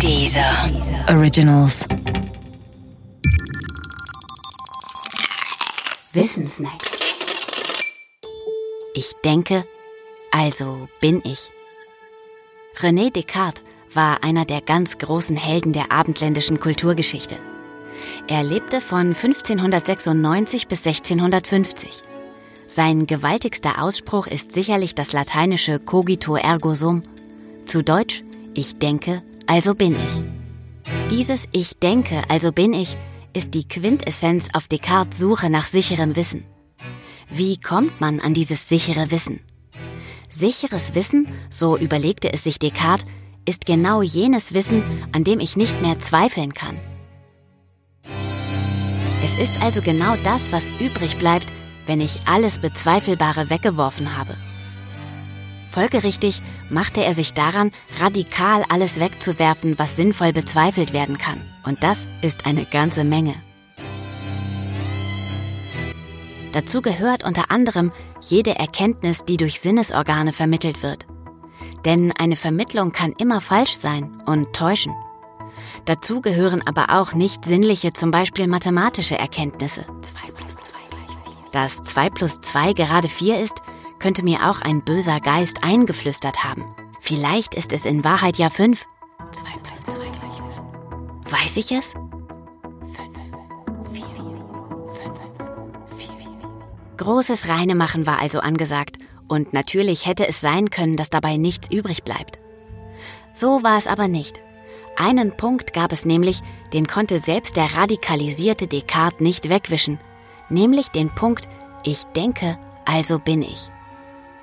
Dieser Originals. Wissensnacks. Ich denke, also bin ich. René Descartes war einer der ganz großen Helden der abendländischen Kulturgeschichte. Er lebte von 1596 bis 1650. Sein gewaltigster Ausspruch ist sicherlich das lateinische Cogito ergo sum, zu Deutsch Ich denke, also bin ich. Dieses Ich denke, also bin ich ist die Quintessenz auf Descartes Suche nach sicherem Wissen. Wie kommt man an dieses sichere Wissen? Sicheres Wissen, so überlegte es sich Descartes, ist genau jenes Wissen, an dem ich nicht mehr zweifeln kann. Es ist also genau das, was übrig bleibt, wenn ich alles Bezweifelbare weggeworfen habe. Folgerichtig machte er sich daran, radikal alles wegzuwerfen, was sinnvoll bezweifelt werden kann. Und das ist eine ganze Menge. Dazu gehört unter anderem jede Erkenntnis, die durch Sinnesorgane vermittelt wird. Denn eine Vermittlung kann immer falsch sein und täuschen. Dazu gehören aber auch nicht sinnliche, zum Beispiel mathematische Erkenntnisse. Dass 2 plus 2 gerade 4 ist, könnte mir auch ein böser Geist eingeflüstert haben. Vielleicht ist es in Wahrheit ja 5. 2 plus 2 gleich 5. Weiß ich es? 5, 4, 5, 4. Großes Reinemachen war also angesagt und natürlich hätte es sein können, dass dabei nichts übrig bleibt. So war es aber nicht. Einen Punkt gab es nämlich, den konnte selbst der radikalisierte Descartes nicht wegwischen, nämlich den Punkt, ich denke, also bin ich.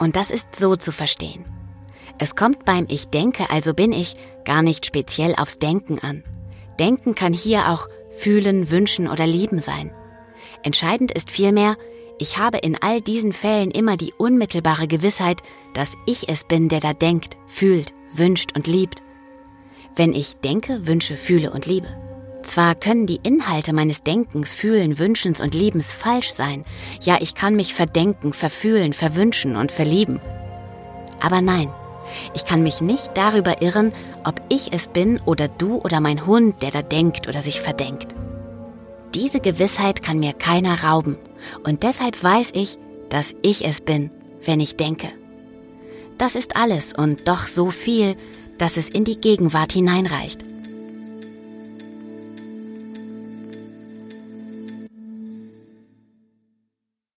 Und das ist so zu verstehen. Es kommt beim Ich denke, also bin ich gar nicht speziell aufs Denken an. Denken kann hier auch fühlen, wünschen oder lieben sein. Entscheidend ist vielmehr, ich habe in all diesen Fällen immer die unmittelbare Gewissheit, dass ich es bin, der da denkt, fühlt, wünscht und liebt. Wenn ich denke, wünsche, fühle und liebe. Zwar können die Inhalte meines Denkens, Fühlen, Wünschens und Liebens falsch sein, ja ich kann mich verdenken, verfühlen, verwünschen und verlieben. Aber nein, ich kann mich nicht darüber irren, ob ich es bin oder du oder mein Hund, der da denkt oder sich verdenkt. Diese Gewissheit kann mir keiner rauben und deshalb weiß ich, dass ich es bin, wenn ich denke. Das ist alles und doch so viel, dass es in die Gegenwart hineinreicht.